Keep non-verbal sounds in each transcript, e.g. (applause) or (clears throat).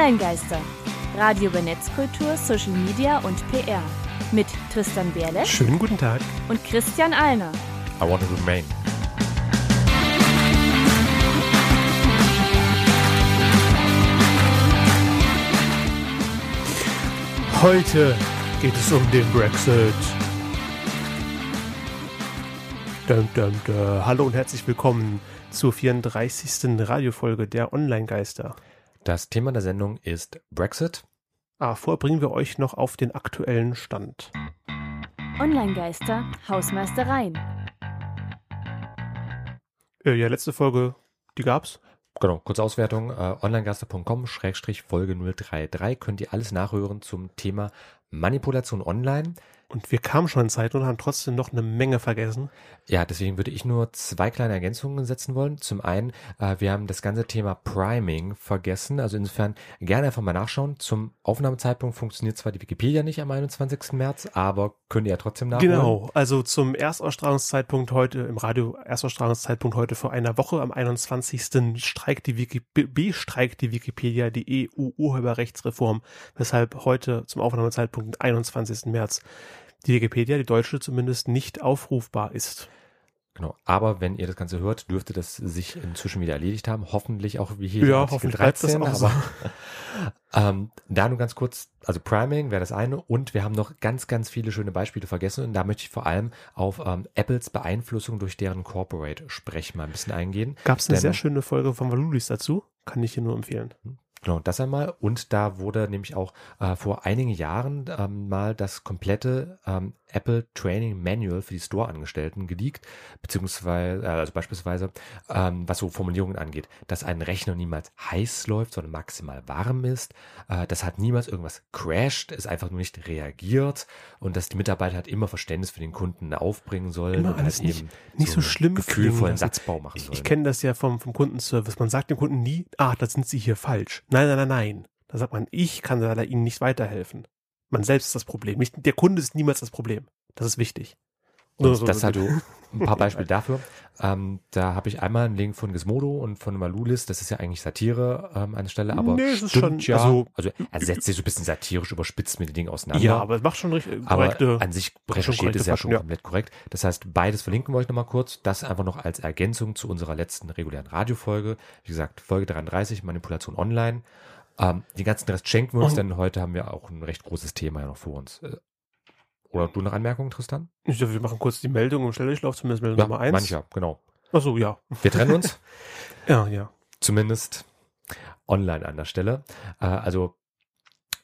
Online-Geister. Radio über Netzkultur, Social Media und PR. Mit Tristan Berle Schönen guten Tag. und Christian Alner. I want to remain. Heute geht es um den Brexit. Dum, dum, dum. Hallo und herzlich willkommen zur 34. Radiofolge der Online-Geister. Das Thema der Sendung ist Brexit. Ah, vorher bringen wir euch noch auf den aktuellen Stand. Online-Geister, Hausmeistereien. Äh, ja, letzte Folge, die gab's. Genau, kurze Auswertung. Äh, onlinegaster.com Schrägstrich Folge 033 könnt ihr alles nachhören zum Thema Manipulation online. Und wir kamen schon in Zeit und haben trotzdem noch eine Menge vergessen. Ja, deswegen würde ich nur zwei kleine Ergänzungen setzen wollen. Zum einen, äh, wir haben das ganze Thema Priming vergessen. Also insofern gerne einfach mal nachschauen. Zum Aufnahmezeitpunkt funktioniert zwar die Wikipedia nicht am 21. März, aber könnt ihr ja trotzdem nachholen. Genau, also zum Erstausstrahlungszeitpunkt heute, im Radio Erstausstrahlungszeitpunkt heute vor einer Woche, am 21. streikt die Wiki, bestreikt die Wikipedia die EU-Urheberrechtsreform, weshalb heute zum Aufnahmezeitpunkt, 21. März, die Wikipedia, die deutsche zumindest, nicht aufrufbar ist. Genau. Aber wenn ihr das Ganze hört, dürfte das sich inzwischen wieder erledigt haben. Hoffentlich auch wie hier. Ja, hoffentlich bleibt das auch so. aber, (laughs) ähm, da nur ganz kurz, also Priming wäre das eine und wir haben noch ganz, ganz viele schöne Beispiele vergessen und da möchte ich vor allem auf ähm, Apples Beeinflussung durch deren Corporate Sprech mal ein bisschen eingehen. Gab es eine Denn- sehr schöne Folge von Valulis dazu, kann ich hier nur empfehlen. Genau, das einmal. Und da wurde nämlich auch äh, vor einigen Jahren ähm, mal das komplette ähm, Apple Training Manual für die Store-Angestellten geleakt, beziehungsweise, äh, also beispielsweise, ähm, was so Formulierungen angeht, dass ein Rechner niemals heiß läuft, sondern maximal warm ist, äh, das hat niemals irgendwas crasht, es einfach nur nicht reagiert und dass die Mitarbeiter halt immer Verständnis für den Kunden aufbringen sollen Immer und halt nicht- eben nicht so einen schlimm gefühlvollen klingen lassen. Satzbau machen Ich, sollen. ich kenne das ja vom, vom Kundenservice. Man sagt dem Kunden nie, ah, da sind Sie hier falsch. Nein, nein, nein, nein. Da sagt man, ich kann leider Ihnen nicht weiterhelfen. Man selbst ist das Problem. Nicht, der Kunde ist niemals das Problem. Das ist wichtig. Und (laughs) Nur so- das so- hat du ein paar (laughs) Beispiele dafür. Ähm, da habe ich einmal einen Link von Gizmodo und von Malulis. Das ist ja eigentlich Satire ähm, an der Stelle, aber Nee, es ist schon- ja. also- Also, er setzt sich so ein bisschen satirisch überspitzt mit den Dingen auseinander. Ja, aber es macht schon richtig aber korrekte. an sich recherchiert ist ja schon ja. komplett korrekt. Das heißt, beides verlinken wir euch nochmal kurz. Das einfach noch als Ergänzung zu unserer letzten regulären Radiofolge. Wie gesagt, Folge 33, Manipulation online. Ähm, den ganzen Rest schenken wir uns, Und- denn heute haben wir auch ein recht großes Thema ja noch vor uns. Oder du noch Anmerkungen, Tristan? Ich dachte, wir machen kurz die Meldung im Schnelldurchlauf, zumindest Meldung Nummer eins. mancher, genau. Ach so, ja. Wir trennen uns. (laughs) Ja, ja. zumindest online an der Stelle. Äh, also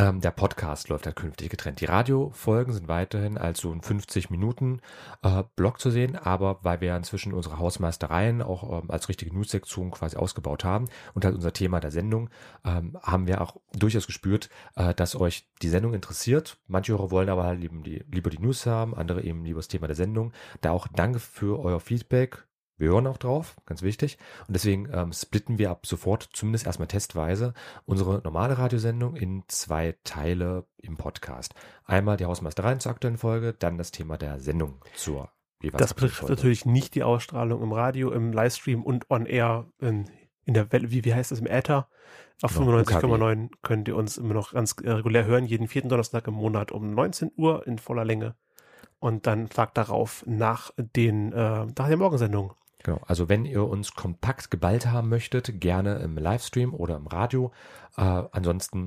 ähm, der Podcast läuft halt künftig getrennt. Die Radiofolgen sind weiterhin als so ein 50 Minuten äh, Blog zu sehen, aber weil wir inzwischen unsere Hausmeistereien auch ähm, als richtige News-Sektion quasi ausgebaut haben und halt unser Thema der Sendung, ähm, haben wir auch durchaus gespürt, äh, dass euch die Sendung interessiert. Manche Hörer wollen aber halt eben die, lieber die News haben, andere eben lieber das Thema der Sendung. Da auch danke für euer Feedback. Wir hören auch drauf, ganz wichtig. Und deswegen ähm, splitten wir ab sofort, zumindest erstmal testweise, unsere normale Radiosendung in zwei Teile im Podcast. Einmal die Hausmeistereien zur aktuellen Folge, dann das Thema der Sendung zur jeweils Das betrifft Folge. natürlich nicht die Ausstrahlung im Radio, im Livestream und on air in, in der Welle, wie, wie heißt das, im Äther. Auf Genau, 95,9 könnt ihr uns immer noch ganz äh, regulär hören, jeden vierten Donnerstag im Monat um 19 Uhr in voller Länge. Und dann Tag darauf nach den, äh, nach der Morgensendung. Genau, also wenn ihr uns kompakt geballt haben möchtet, gerne im Livestream oder im Radio. Äh, ansonsten,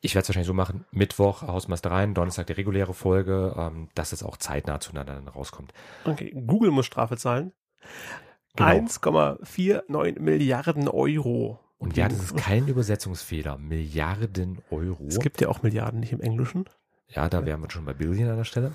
ich werde es wahrscheinlich so machen, Mittwoch Hausmeistereien, Donnerstag die reguläre Folge, ähm, dass es auch zeitnah zueinander dann rauskommt. Okay, Google muss Strafe zahlen. Genau. 1,49 Milliarden Euro. Und ja, das ist kein Übersetzungsfehler. Milliarden Euro. Es gibt ja auch Milliarden nicht im Englischen. Ja, da wären wir schon bei Billion an der Stelle.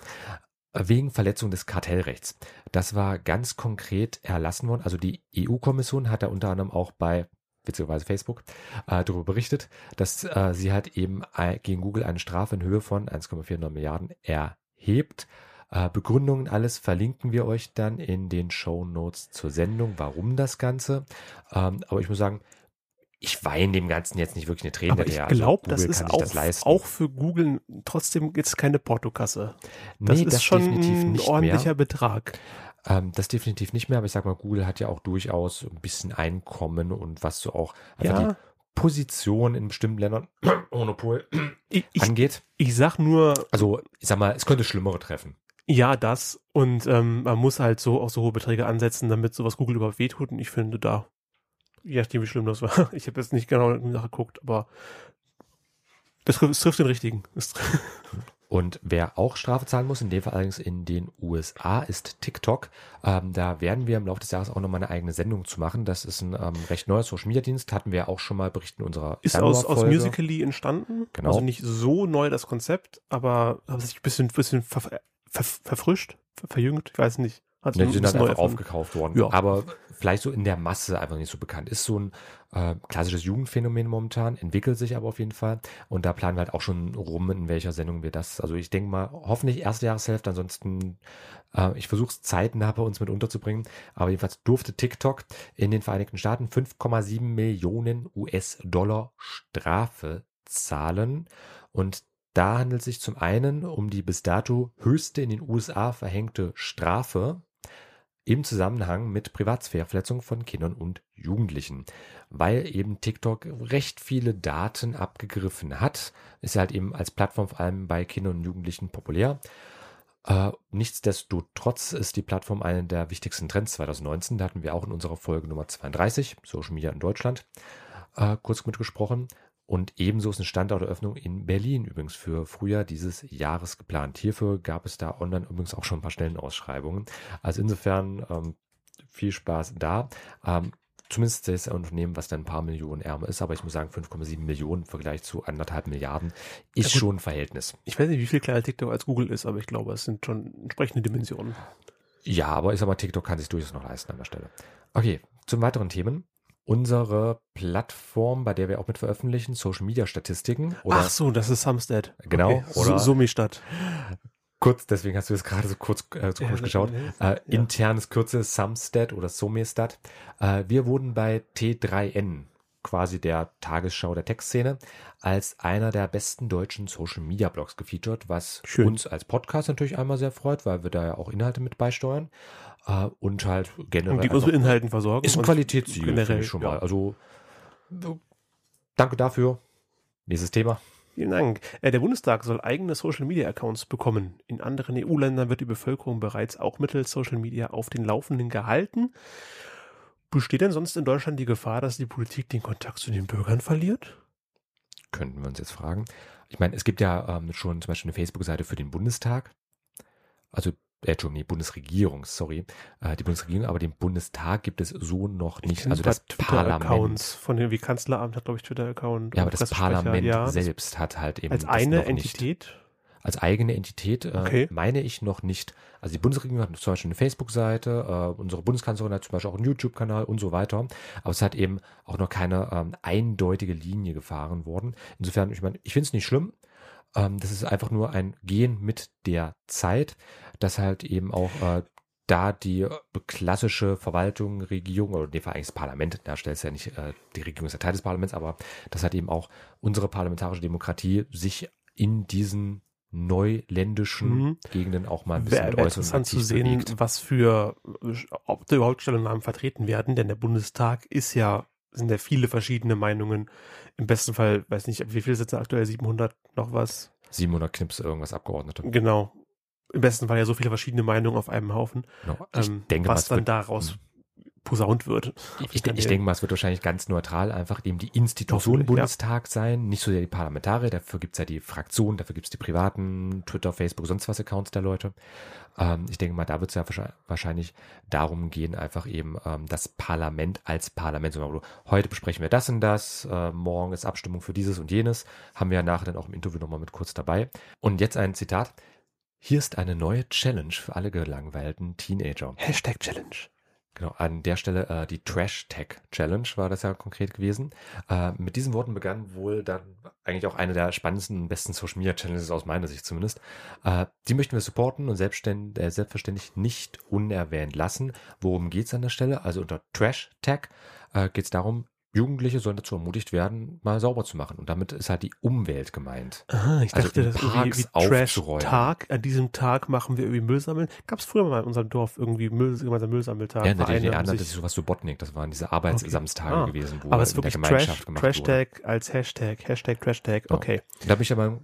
Wegen Verletzung des Kartellrechts. Das war ganz konkret erlassen worden. Also die EU-Kommission hat da unter anderem auch bei witzigerweise Facebook, äh, darüber berichtet, dass äh, sie halt eben gegen Google eine Strafe in Höhe von 1,49 Milliarden erhebt. Äh, Begründungen, alles verlinken wir euch dann in den Show Notes zur Sendung, warum das Ganze. Ähm, aber ich muss sagen, ich weine dem Ganzen jetzt nicht wirklich eine Träne Aber ich hinterher. Also glaube, das ist auch, das auch für Google trotzdem jetzt keine Portokasse. Das Nee, ist schon definitiv ein nicht ordentlicher mehr. Betrag. Ähm, das definitiv nicht mehr, aber ich sag mal, Google hat ja auch durchaus ein bisschen Einkommen und was so auch einfach Ja. die Position in bestimmten Ländern (clears throat) Monopol Ich, ich, angeht. ich sag nur, Also, ich sag mal, es könnte schlimmere treffen. ja, das. Und ähm, man muss halt so auch so hohe Beträge ansetzen, damit sowas Google überhaupt wehtut. Und ich finde da, je nachdem, wie schlimm das war, (laughs) ich habe jetzt nicht genau nachgeguckt, aber das trifft, es trifft den richtigen. (laughs) Und wer auch Strafe zahlen muss, in dem Fall allerdings in den USA, ist TikTok. Ähm, da werden wir im Laufe des Jahres auch nochmal eine eigene Sendung zu machen. Das ist ein ähm, recht neuer Social Media Dienst. Hatten wir auch schon mal berichten in unserer Ist aus, aus. Musical.ly entstanden. Genau. Also nicht so neu das Konzept, aber hat sich ein bisschen, bisschen ver, ver, verfrischt, ver, verjüngt, ich weiß nicht. Hat Ne, die sind halt neu einfach erfunden. aufgekauft worden. Ja. Aber vielleicht so in der Masse einfach nicht so bekannt. Ist so ein äh, klassisches Jugendphänomen momentan, entwickelt sich aber auf jeden Fall. Und da planen wir halt auch schon rum, in welcher Sendung wir das. Also ich denke mal, hoffentlich erste Jahreshälfte, ansonsten, äh, ich versuche es zeitnah bei uns mit unterzubringen. Aber jedenfalls durfte TikTok in den Vereinigten Staaten 5,7 Millionen US-Dollar Strafe zahlen. Und da handelt es sich zum einen um die bis dato höchste in den USA verhängte Strafe im Zusammenhang mit Privatsphäreverletzungen von Kindern und Jugendlichen. Weil eben TikTok recht viele Daten abgegriffen hat, ist halt eben als Plattform vor allem bei Kindern und Jugendlichen populär. Äh, nichtsdestotrotz ist die Plattform eine der wichtigsten Trends 2019. Da hatten wir auch in unserer Folge Nummer 32, Social Media in Deutschland, äh, kurz mitgesprochen. Und ebenso ist eine Standorteröffnung in Berlin übrigens für Frühjahr dieses Jahres geplant. Hierfür gab es da online übrigens auch schon ein paar Stellenausschreibungen. Also insofern ähm, viel Spaß da. Ähm, zumindest ist ein Unternehmen, was dann ein paar Millionen ärmer ist, aber ich muss sagen, 5,7 Millionen im Vergleich zu anderthalb Milliarden ist Ja, schon ein Verhältnis. Ich weiß nicht, wie viel kleiner TikTok als Google ist, aber ich glaube, es sind schon entsprechende Dimensionen. Ja, aber ich sag mal, TikTok kann sich durchaus noch leisten an der Stelle. Okay, zum weiteren Themen. Unsere Plattform, bei der wir auch mit veröffentlichen, Social Media Statistiken Ach so, das ist Samstead. Genau, Okay. oder- So, Summistadt. kurz, deswegen hast du jetzt gerade so kurz, äh, so komisch geschaut. Äh, internes Kürzel Sumstat oder Somestat. Äh, wir wurden bei T3N, quasi der Tagesschau der Textszene, als einer der besten deutschen Social Media Blogs gefeatured, was Schön. uns als Podcast natürlich einmal sehr freut, weil wir da ja auch Inhalte mit beisteuern. Äh, und halt generell. Und die uns mit Inhalten versorgen. ist ein Qualitätssiegel, generell, schon mal. ja. Also, danke dafür. Nächstes Thema. Vielen Dank. Äh, der Bundestag soll eigene Social Media Accounts bekommen. In anderen EU-Ländern wird die Bevölkerung bereits auch mittels Social Media auf den Laufenden gehalten. Besteht denn sonst in Deutschland die Gefahr, dass die Politik den Kontakt zu den Bürgern verliert? könnten wir uns jetzt fragen. Ich meine, es gibt ja ähm, schon zum Beispiel eine Facebook-Seite für den Bundestag. Also, äh, Entschuldigung, die Bundesregierung, sorry. Äh, die Bundesregierung, aber den Bundestag gibt es so noch nicht. Also das Parlament. von den, wie Kanzleramt hat, glaube ich, Twitter-Account. Ja, aber das Parlament ja. selbst hat halt eben Als eine noch nicht. Entität? Als eigene Entität äh, Okay. meine ich noch nicht. Also die Bundesregierung hat zum Beispiel eine Facebook-Seite, äh, unsere Bundeskanzlerin hat zum Beispiel auch einen YouTube-Kanal und so weiter. Aber es hat eben auch noch keine ähm, eindeutige Linie gefahren worden. Insofern, ich meine, ich finde es nicht schlimm. Ähm, das ist einfach nur ein Gehen mit der Zeit, dass halt eben auch äh, da die äh, klassische Verwaltung, Regierung, oder in dem Fall eigentlich das Parlament, da stellt es ja nicht, äh, die Regierung ist ja Teil des Parlaments, aber dass halt eben auch unsere parlamentarische Demokratie sich in diesen neuländischen Mhm. Gegenden auch mal ein bisschen Wäre interessant zu sehen, bewegt. was für, ob da überhaupt Stellungnahmen vertreten werden, denn der Bundestag ist ja, sind ja viele verschiedene Meinungen. Im besten Fall, weiß nicht, wie viele sitzen aktuell? 700 noch was? 700 Knips irgendwas Abgeordnete. Genau. Im besten Fall ja so viele verschiedene Meinungen auf einem Haufen, Genau. Ich ähm, denke was dann daraus posaunt wird. ich, ich, denke mal, es wird wahrscheinlich ganz neutral einfach eben die Institution Hoffentlich, ja. Bundestag sein, nicht so sehr die Parlamentarier, dafür gibt's ja die Fraktionen, dafür gibt's die privaten Twitter, Facebook, sonst was Accounts der Leute. Ähm, ich denke mal, da wird's ja wahrscheinlich- wahrscheinlich darum gehen, einfach eben ähm, das Parlament als Parlament. So, also, heute besprechen wir das und das, äh, morgen ist Abstimmung für dieses und jenes, haben wir ja nachher dann auch im Interview nochmal mit kurz dabei. Und jetzt ein Zitat. Hier ist eine neue Challenge für alle gelangweilten Teenager. Hashtag Challenge. Genau, an der Stelle äh, die Trash Tech Challenge war das ja konkret gewesen. Äh, mit diesen Worten begann wohl dann eigentlich auch eine der spannendsten und besten Social Media Challenges aus meiner Sicht zumindest. Äh, die möchten wir supporten und selbstständ äh, selbstverständlich nicht unerwähnt lassen. Worum geht's an der Stelle? Also unter Trash Tech äh, geht es darum, Jugendliche sollen dazu ermutigt werden, mal sauber zu machen. Und damit ist halt die Umwelt gemeint. Aha, ich Also dachte, das ist irgendwie Parks wie Trash aufzuräumen. Tag. An diesem Tag machen wir irgendwie Müll sammeln. Gab es früher mal in unserem Dorf irgendwie Müll, gemeinsam Müllsammeltag. Ja, in der DDR nannte sich- sich sowas Subotnik. Das waren diese Arbeitssamstage Ah, gewesen, wo aber es ist in der wirklich Gemeinschaft Trash, gemacht Trash wurde. Als Hashtag, Hashtag Trash Tag. Ja. Okay. Da bin ich aber,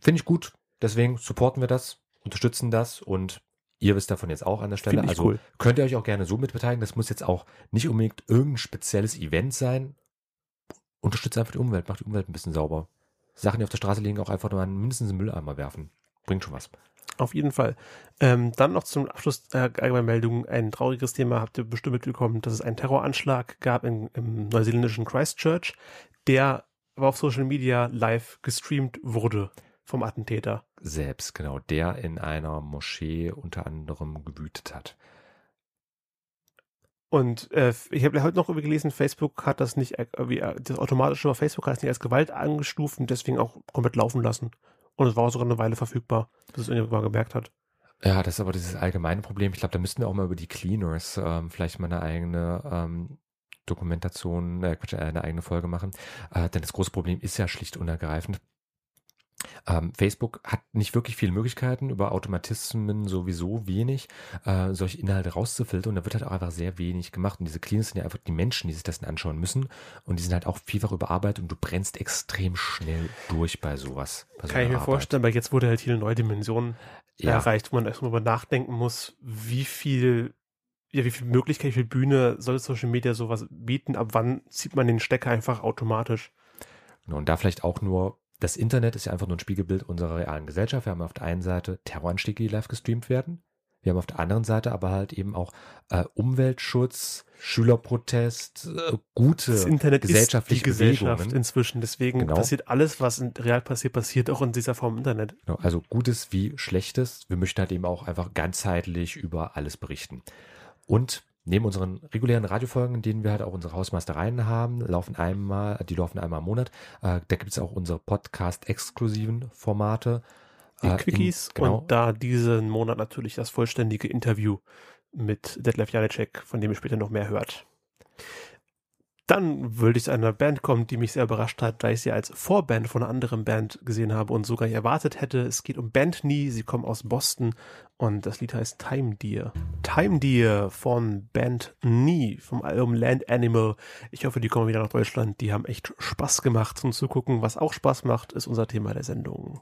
finde ich gut. Deswegen supporten wir das, unterstützen das und ihr wisst davon jetzt auch an der Stelle. Ich also cool. könnt ihr euch auch gerne so mit beteiligen. Das muss jetzt auch nicht unbedingt irgendein spezielles Event sein. Unterstützt einfach die Umwelt, macht die Umwelt ein bisschen sauber. Sachen, die auf der Straße liegen, auch einfach nur mindestens einen Mülleimer werfen. Bringt schon was. Auf jeden Fall. Ähm, dann noch zum Abschluss äh, Allgemeinmeldung ein trauriges Thema. Habt ihr bestimmt mitbekommen, dass es einen Terroranschlag gab in, im neuseeländischen Christchurch, der aber auf Social Media live gestreamt wurde vom Attentäter. Selbst, genau, der in einer Moschee unter anderem gewütet hat. Und äh, ich habe heute noch irgendwie gelesen, Facebook hat das nicht, äh, wie, äh, das automatische bei Facebook hat es nicht als Gewalt angestuft und deswegen auch komplett laufen lassen. Und es war sogar eine Weile verfügbar, bis es irgendjemand mal gemerkt hat. Ja, das ist aber dieses allgemeine Problem. Ich glaube, da müssten wir auch mal über die Cleaners ähm, vielleicht mal eine eigene ähm, Dokumentation, äh, Quatsch, äh, eine eigene Folge machen. Äh, denn das große Problem ist ja schlicht und ergreifend. Ähm, Facebook hat nicht wirklich viele Möglichkeiten, über Automatismen sowieso wenig, äh, solche Inhalte rauszufiltern. Und da wird halt auch einfach sehr wenig gemacht. Und diese Cleaners sind ja einfach die Menschen, die sich das dann anschauen müssen. Und die sind halt auch vielfach überarbeitet und du brennst extrem schnell durch bei sowas. Bei so Kann ich einer mir Arbeit. vorstellen, weil jetzt wurde halt hier eine neue Dimension Ja. erreicht, wo man erstmal mal nachdenken muss, wie viel, ja, wie viel Möglichkeit, wie viel Bühne soll Social Media sowas bieten, ab wann zieht man den Stecker einfach automatisch. Genau, Und da vielleicht auch nur, das Internet ist ja einfach nur ein Spiegelbild unserer realen Gesellschaft. Wir haben auf der einen Seite Terroranstiege, die live gestreamt werden. Wir haben auf der anderen Seite aber halt eben auch äh, Umweltschutz, Schülerprotest, äh, gute Das Internet ist die gesellschaftliche Gesellschaft Bewegungen. inzwischen, deswegen Genau. passiert alles, was in real passiert, passiert auch in dieser Form im Internet. Genau, also Gutes wie Schlechtes. Wir möchten halt eben auch einfach ganzheitlich über alles berichten. Und neben unseren regulären Radiofolgen, in denen wir halt auch unsere Hausmeistereien haben, laufen einmal, die laufen einmal im Monat. Äh, da gibt es auch unsere Podcast-exklusiven Formate. Die Äh, in- Quickies genau. und da diesen Monat natürlich das vollständige Interview mit Detlef Janicek, von dem ihr später noch mehr hört. Dann würde ich zu einer Band kommen, die mich sehr überrascht hat, da ich sie als Vorband von einer anderen Band gesehen habe und sogar erwartet hätte. Es geht um Band Nie, sie kommen aus Boston und das Lied heißt Time Deer. Time Deer von Band Nie vom Album Land Animal. Ich hoffe, die kommen wieder nach Deutschland. Die haben echt Spaß gemacht zum Zugucken. Was auch Spaß macht, ist unser Thema der Sendung.